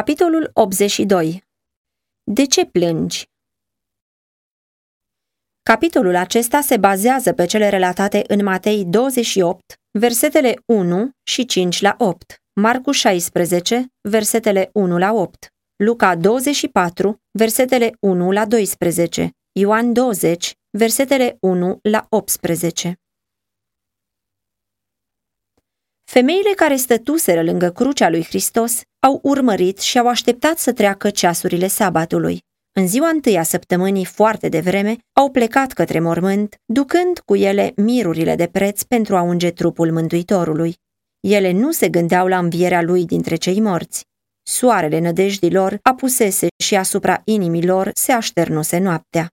Capitolul 82 De ce plângi? Capitolul acesta se bazează pe cele relatate în Matei 28, versetele 1 și 5 la 8, Marcu 16, versetele 1 la 8, Luca 24, versetele 1 la 12, Ioan 20, versetele 1 la 18. Femeile care stătuseră lângă crucea lui Hristos au urmărit și au așteptat să treacă ceasurile sabatului. În ziua întâi a săptămânii, foarte devreme, au plecat către mormânt, ducând cu ele mirurile de preț pentru a unge trupul Mântuitorului. Ele nu se gândeau la învierea lui dintre cei morți. Soarele nădejdilor apusese și asupra inimilor se așternuse noaptea.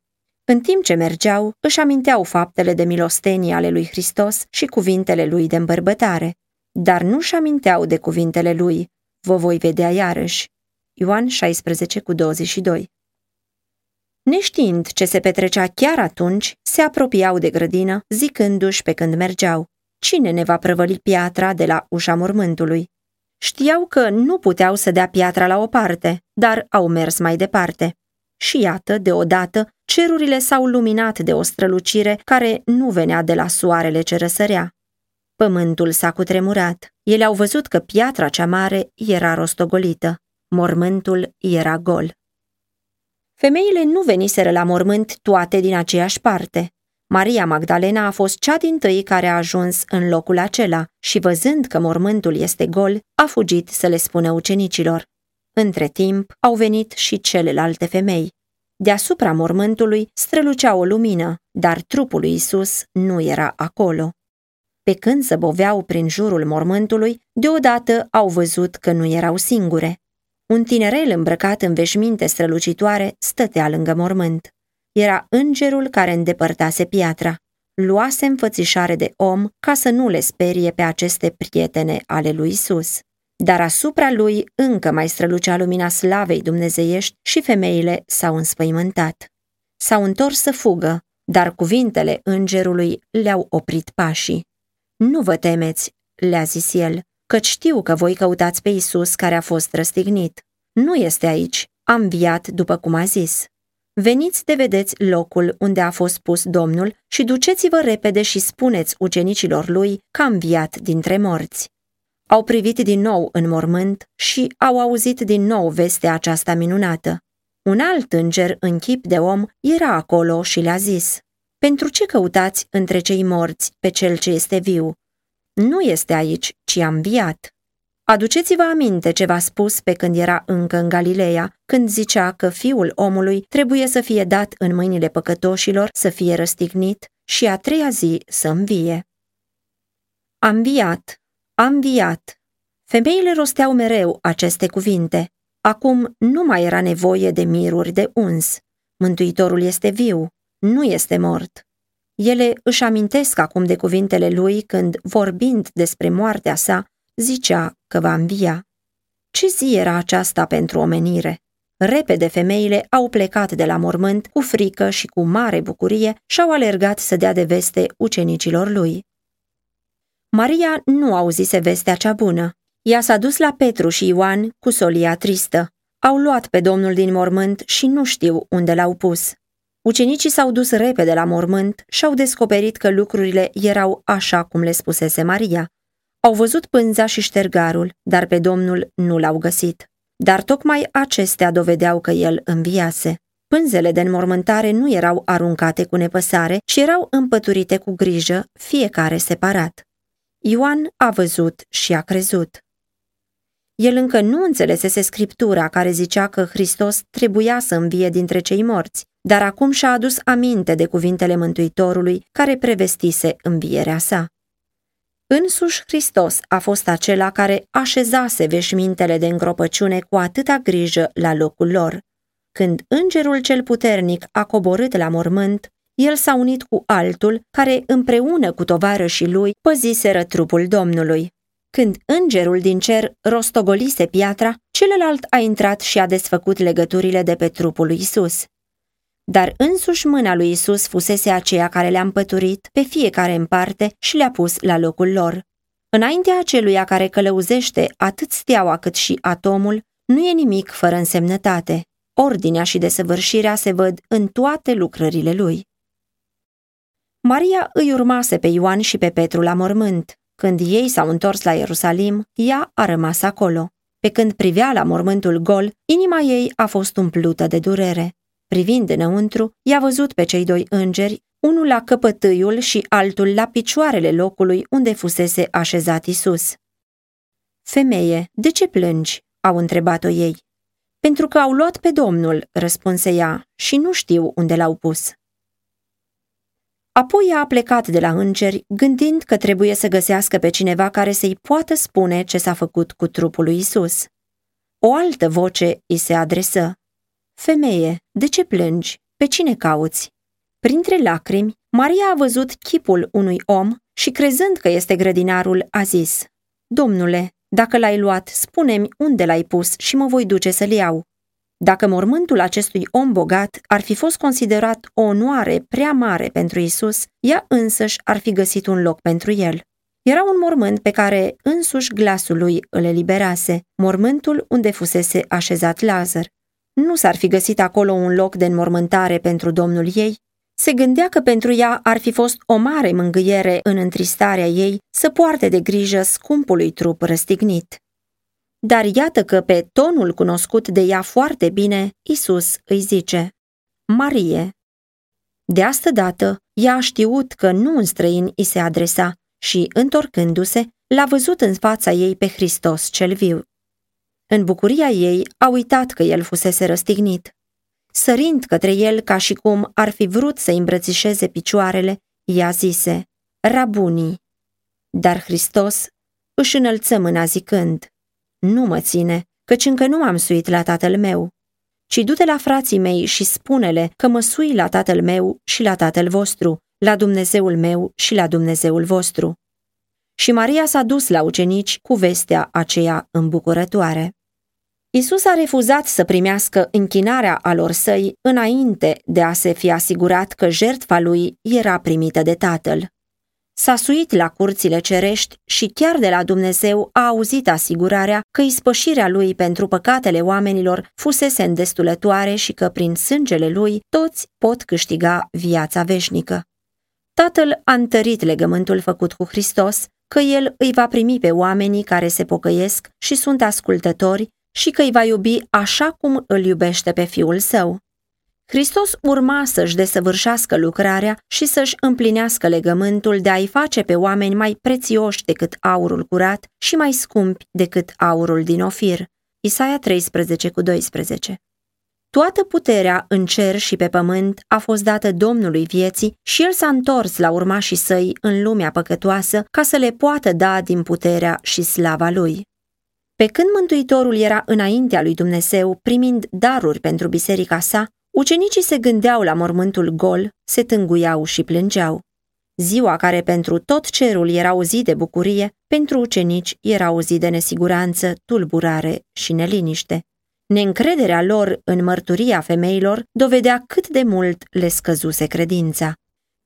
În timp ce mergeau, își aminteau faptele de milostenie ale lui Hristos și cuvintele lui de îmbărbătare dar nu-și aminteau de cuvintele lui, vă voi vedea iarăși. Ioan 16 cu 22 Neștiind ce se petrecea chiar atunci, se apropiau de grădină, zicându-și pe când mergeau, cine ne va prăvăli piatra de la ușa mormântului? Știau că nu puteau să dea piatra la o parte, dar au mers mai departe. Și iată, deodată, cerurile s-au luminat de o strălucire care nu venea de la soarele ce răsărea. Pământul s-a cutremurat. Ele au văzut că piatra cea mare era rostogolită. Mormântul era gol. Femeile nu veniseră la mormânt toate din aceeași parte. Maria Magdalena a fost cea din tâi care a ajuns în locul acela și văzând că mormântul este gol, a fugit să le spună ucenicilor. Între timp au venit și celelalte femei. Deasupra mormântului strălucea o lumină, dar trupul lui Isus nu era acolo. Pe când zăboveau prin jurul mormântului, deodată au văzut că nu erau singure. Un tinerel îmbrăcat în veșminte strălucitoare stătea lângă mormânt. Era îngerul care îndepărtase piatra. Luase înfățișare de om ca să nu le sperie pe aceste prietene ale lui Isus. Dar asupra lui încă mai strălucea lumina slavei dumnezeiești și femeile s-au înspăimântat. S-au întors să fugă, dar cuvintele îngerului le-au oprit pașii. Nu vă temeți, le-a zis el, căci știu că voi căutați pe Isus care a fost răstignit. Nu este aici, am viat după cum a zis. Veniți de vedeți locul unde a fost pus Domnul și duceți-vă repede și spuneți ucenicilor lui că am viat dintre morți. Au privit din nou în mormânt și au auzit din nou vestea aceasta minunată. Un alt înger în chip de om era acolo și le-a zis, pentru ce căutați între cei morți pe cel ce este viu? Nu este aici, ci a înviat. Aduceți-vă aminte ce v-a spus pe când era încă în Galileea, când zicea că fiul omului trebuie să fie dat în mâinile păcătoșilor, să fie răstignit și a treia zi să învie. A înviat, a înviat. Femeile rosteau mereu aceste cuvinte. Acum nu mai era nevoie de miruri de uns. Mântuitorul este viu nu este mort. Ele își amintesc acum de cuvintele lui când, vorbind despre moartea sa, zicea că va învia. Ce zi era aceasta pentru omenire? Repede femeile au plecat de la mormânt cu frică și cu mare bucurie și au alergat să dea de veste ucenicilor lui. Maria nu auzise vestea cea bună. Ea s-a dus la Petru și Ioan cu solia tristă. Au luat pe Domnul din mormânt și nu știu unde l-au pus. Ucenicii s-au dus repede la mormânt și au descoperit că lucrurile erau așa cum le spusese Maria. Au văzut pânza și ștergarul, dar pe Domnul nu l-au găsit. Dar tocmai acestea dovedeau că el înviase. Pânzele de înmormântare nu erau aruncate cu nepăsare, ci erau împăturite cu grijă, fiecare separat. Ioan a văzut și a crezut. El încă nu înțelesese scriptura care zicea că Hristos trebuia să învie dintre cei morți, dar acum și-a adus aminte de cuvintele Mântuitorului care prevestise învierea sa. Însuși Hristos a fost acela care așezase veșmintele de îngropăciune cu atâta grijă la locul lor. Când îngerul cel puternic a coborât la mormânt, el s-a unit cu altul care împreună cu tovarășii lui păziseră trupul Domnului. Când îngerul din cer rostogolise piatra, celălalt a intrat și a desfăcut legăturile de pe trupul lui Isus. Dar însuși mâna lui Isus fusese aceea care le-a împăturit pe fiecare în parte și le-a pus la locul lor. Înaintea aceluia care călăuzește atât steaua cât și atomul, nu e nimic fără însemnătate. Ordinea și desăvârșirea se văd în toate lucrările lui. Maria îi urmase pe Ioan și pe Petru la mormânt. Când ei s-au întors la Ierusalim, ea a rămas acolo. Pe când privea la mormântul gol, inima ei a fost umplută de durere. Privind înăuntru, i-a văzut pe cei doi îngeri, unul la căpătâiul și altul la picioarele locului unde fusese așezat Isus. Femeie, de ce plângi?" au întrebat-o ei. Pentru că au luat pe Domnul, răspunse ea, și nu știu unde l-au pus. Apoi a plecat de la îngeri, gândind că trebuie să găsească pe cineva care să-i poată spune ce s-a făcut cu trupul lui Isus. O altă voce îi se adresă. Femeie, de ce plângi? Pe cine cauți? Printre lacrimi, Maria a văzut chipul unui om și crezând că este grădinarul, a zis, Domnule, dacă l-ai luat, spune-mi unde l-ai pus și mă voi duce să-l iau. Dacă mormântul acestui om bogat ar fi fost considerat o onoare prea mare pentru Isus, ea însăși ar fi găsit un loc pentru el. Era un mormânt pe care însuși glasul lui îl eliberase, mormântul unde fusese așezat Lazar. Nu s-ar fi găsit acolo un loc de înmormântare pentru domnul ei? Se gândea că pentru ea ar fi fost o mare mângâiere în întristarea ei să poarte de grijă scumpului trup răstignit. Dar iată că pe tonul cunoscut de ea foarte bine, Isus îi zice, Marie. De asta dată, ea a știut că nu un străin îi se adresa și, întorcându-se, l-a văzut în fața ei pe Hristos cel viu. În bucuria ei a uitat că el fusese răstignit. Sărind către el ca și cum ar fi vrut să îmbrățișeze picioarele, ea zise, Rabunii. Dar Hristos își înălță mâna zicând, Nu mă ține, căci încă nu am suit la tatăl meu, ci du-te la frații mei și spune-le că mă sui la tatăl meu și la tatăl vostru, la Dumnezeul meu și la Dumnezeul vostru. Și Maria s-a dus la ucenici cu vestea aceea îmbucurătoare. Isus a refuzat să primească închinarea alor săi înainte de a se fi asigurat că jertfa lui era primită de Tatăl. S-a suit la curțile cerești și chiar de la Dumnezeu a auzit asigurarea că ispășirea lui pentru păcatele oamenilor fusese îndestulătoare și că prin sângele lui toți pot câștiga viața veșnică. Tatăl a întărit legământul făcut cu Hristos, că el îi va primi pe oamenii care se pocăiesc și sunt ascultători și că îi va iubi așa cum îl iubește pe fiul său. Hristos urma să-și desăvârșească lucrarea și să-și împlinească legământul de a-i face pe oameni mai prețioși decât aurul curat și mai scumpi decât aurul din Ofir. Isaia 13 cu 12 Toată puterea în cer și pe pământ a fost dată Domnului vieții și el s-a întors la urmașii săi în lumea păcătoasă ca să le poată da din puterea și slava lui. Pe când Mântuitorul era înaintea lui Dumnezeu, primind daruri pentru biserica sa, ucenicii se gândeau la mormântul gol, se tânguiau și plângeau. Ziua care pentru tot cerul era o zi de bucurie, pentru ucenici era o zi de nesiguranță, tulburare și neliniște. Neîncrederea lor în mărturia femeilor dovedea cât de mult le scăzuse credința.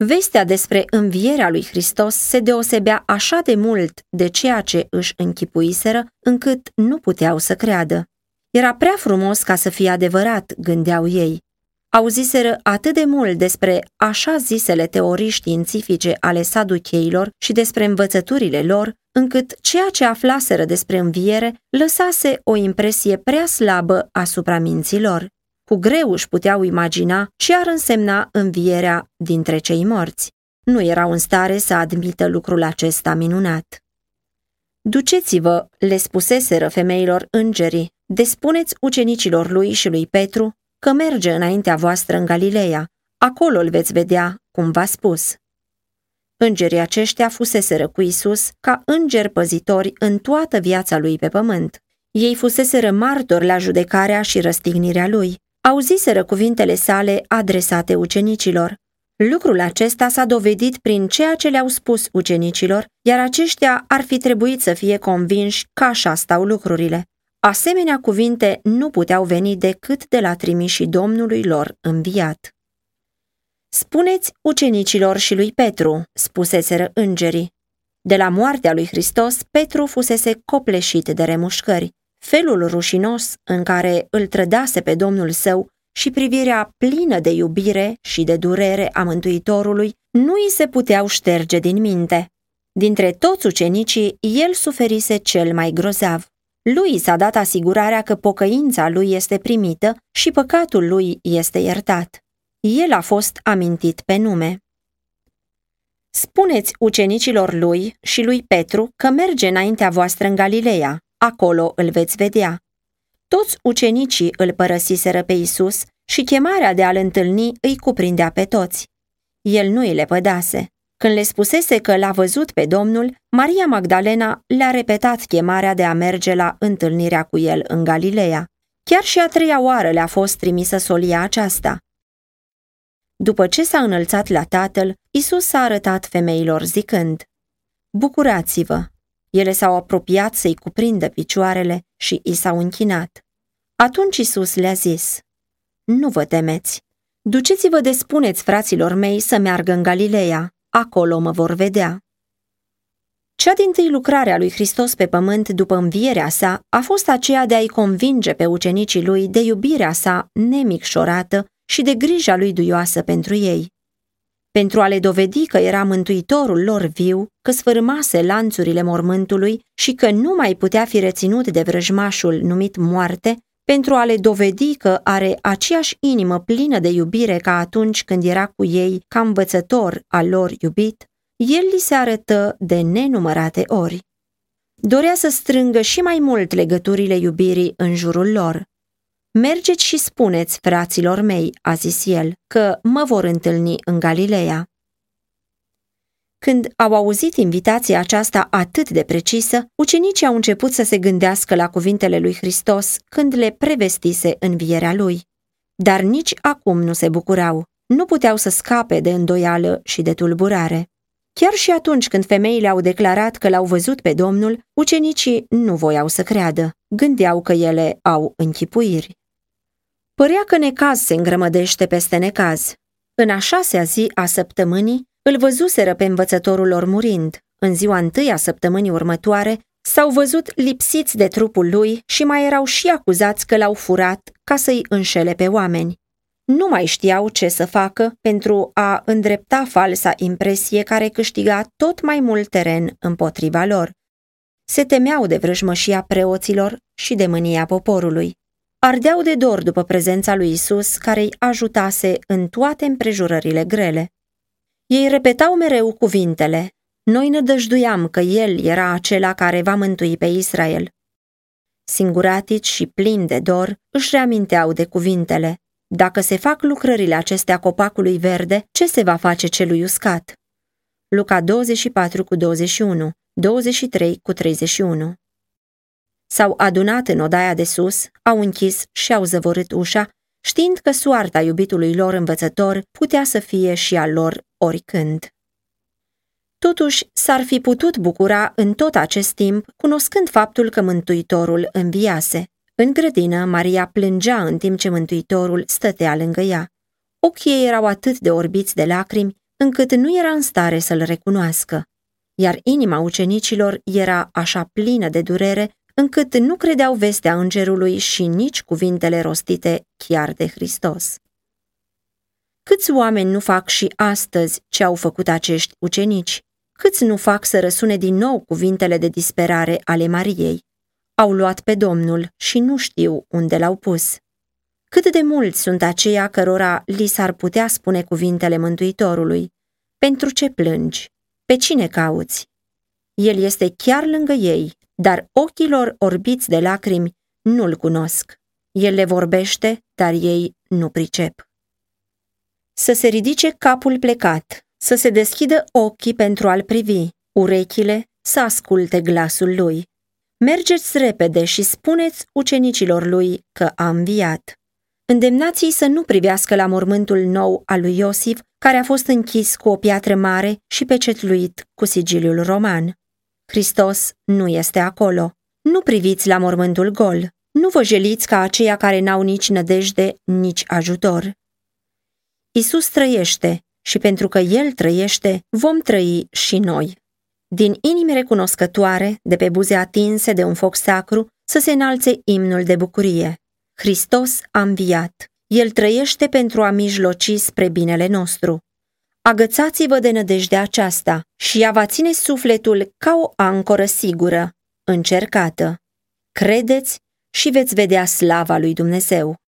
Vestea despre învierea lui Hristos se deosebea așa de mult de ceea ce își închipuiseră, încât nu puteau să creadă. Era prea frumos ca să fie adevărat, gândeau ei. Auziseră atât de mult despre așa zisele teorii științifice ale saducheilor și despre învățăturile lor, încât ceea ce aflaseră despre înviere lăsase o impresie prea slabă asupra minților cu greu își puteau imagina ce ar însemna învierea dintre cei morți. Nu erau în stare să admită lucrul acesta minunat. Duceți-vă, le spuseseră femeilor îngerii, despuneți ucenicilor lui și lui Petru că merge înaintea voastră în Galileea, acolo îl veți vedea, cum v-a spus. Îngerii aceștia fuseseră cu Isus ca îngeri păzitori în toată viața lui pe pământ. Ei fuseseră martori la judecarea și răstignirea lui auziseră cuvintele sale adresate ucenicilor. Lucrul acesta s-a dovedit prin ceea ce le-au spus ucenicilor, iar aceștia ar fi trebuit să fie convinși că așa stau lucrurile. Asemenea cuvinte nu puteau veni decât de la trimișii Domnului lor înviat. Spuneți ucenicilor și lui Petru, spuseseră îngerii. De la moartea lui Hristos, Petru fusese copleșit de remușcări. Felul rușinos în care îl trădase pe Domnul său și privirea plină de iubire și de durere a Mântuitorului nu îi se puteau șterge din minte. Dintre toți ucenicii, el suferise cel mai grozav. Lui s-a dat asigurarea că pocăința lui este primită și păcatul lui este iertat. El a fost amintit pe nume. Spuneți ucenicilor lui și lui Petru că merge înaintea voastră în Galileea, acolo îl veți vedea. Toți ucenicii îl părăsiseră pe Isus și chemarea de a-l întâlni îi cuprindea pe toți. El nu îi le pădase. Când le spusese că l-a văzut pe Domnul, Maria Magdalena le-a repetat chemarea de a merge la întâlnirea cu el în Galileea. Chiar și a treia oară le-a fost trimisă solia aceasta. După ce s-a înălțat la tatăl, Isus s-a arătat femeilor zicând, Bucurați-vă! Ele s-au apropiat să-i cuprindă picioarele și i s-au închinat. Atunci Isus le-a zis, Nu vă temeți! Duceți-vă de spuneți fraților mei să meargă în Galileea, acolo mă vor vedea. Cea din tâi lucrare a lui Hristos pe pământ după învierea sa a fost aceea de a-i convinge pe ucenicii lui de iubirea sa nemicșorată și de grija lui duioasă pentru ei. Pentru a le dovedi că era mântuitorul lor viu, că sfârmase lanțurile mormântului și că nu mai putea fi reținut de vrăjmașul numit moarte, pentru a le dovedi că are aceeași inimă plină de iubire ca atunci când era cu ei ca învățător al lor iubit, el li se arătă de nenumărate ori. Dorea să strângă și mai mult legăturile iubirii în jurul lor. Mergeți și spuneți, fraților mei, a zis el, că mă vor întâlni în Galileea. Când au auzit invitația aceasta atât de precisă, ucenicii au început să se gândească la cuvintele lui Hristos când le prevestise învierea lui. Dar nici acum nu se bucurau, nu puteau să scape de îndoială și de tulburare. Chiar și atunci când femeile au declarat că l-au văzut pe Domnul, ucenicii nu voiau să creadă, gândeau că ele au închipuiri. Părea că necaz se îngrămădește peste necaz. În a șasea zi a săptămânii, îl văzuseră pe învățătorul lor murind. În ziua întâi a săptămânii următoare, s-au văzut lipsiți de trupul lui și mai erau și acuzați că l-au furat ca să-i înșele pe oameni. Nu mai știau ce să facă pentru a îndrepta falsa impresie care câștiga tot mai mult teren împotriva lor. Se temeau de vrăjmășia preoților și de mânia poporului. Ardeau de dor după prezența lui Isus, care îi ajutase în toate împrejurările grele. Ei repetau mereu cuvintele, noi ne dăjduiam că El era acela care va mântui pe Israel. Singuratici și plini de dor, își reaminteau de cuvintele, dacă se fac lucrările acestea copacului verde, ce se va face celui uscat? Luca 24 cu 21, 23 cu 31 S-au adunat în odaia de sus, au închis și au zăvorât ușa, știind că soarta iubitului lor învățător putea să fie și a lor oricând. Totuși, s-ar fi putut bucura în tot acest timp, cunoscând faptul că Mântuitorul înviase. În grădină, Maria plângea în timp ce Mântuitorul stătea lângă ea. Ochii ei erau atât de orbiți de lacrimi, încât nu era în stare să-l recunoască. Iar inima ucenicilor era așa plină de durere, încât nu credeau vestea îngerului și nici cuvintele rostite chiar de Hristos. Câți oameni nu fac și astăzi ce au făcut acești ucenici? Câți nu fac să răsune din nou cuvintele de disperare ale Mariei? Au luat pe Domnul și nu știu unde l-au pus. Cât de mulți sunt aceia cărora li s-ar putea spune cuvintele Mântuitorului? Pentru ce plângi? Pe cine cauți? El este chiar lângă ei, dar ochilor orbiți de lacrimi nu-l cunosc. El le vorbește, dar ei nu pricep. Să se ridice capul plecat, să se deschidă ochii pentru a-l privi, urechile să asculte glasul lui. Mergeți repede și spuneți ucenicilor lui că a înviat. Îndemnați-i să nu privească la mormântul nou al lui Iosif, care a fost închis cu o piatră mare și pecetluit cu sigiliul roman. Hristos nu este acolo. Nu priviți la mormântul gol. Nu vă jeliți ca aceia care n-au nici nădejde, nici ajutor. Isus trăiește și pentru că El trăiește, vom trăi și noi. Din inimi recunoscătoare, de pe buze atinse de un foc sacru, să se înalțe imnul de bucurie. Hristos a înviat. El trăiește pentru a mijloci spre binele nostru. Agățați-vă de nădejdea aceasta și ea va ține sufletul ca o ancoră sigură, încercată. Credeți și veți vedea slava lui Dumnezeu.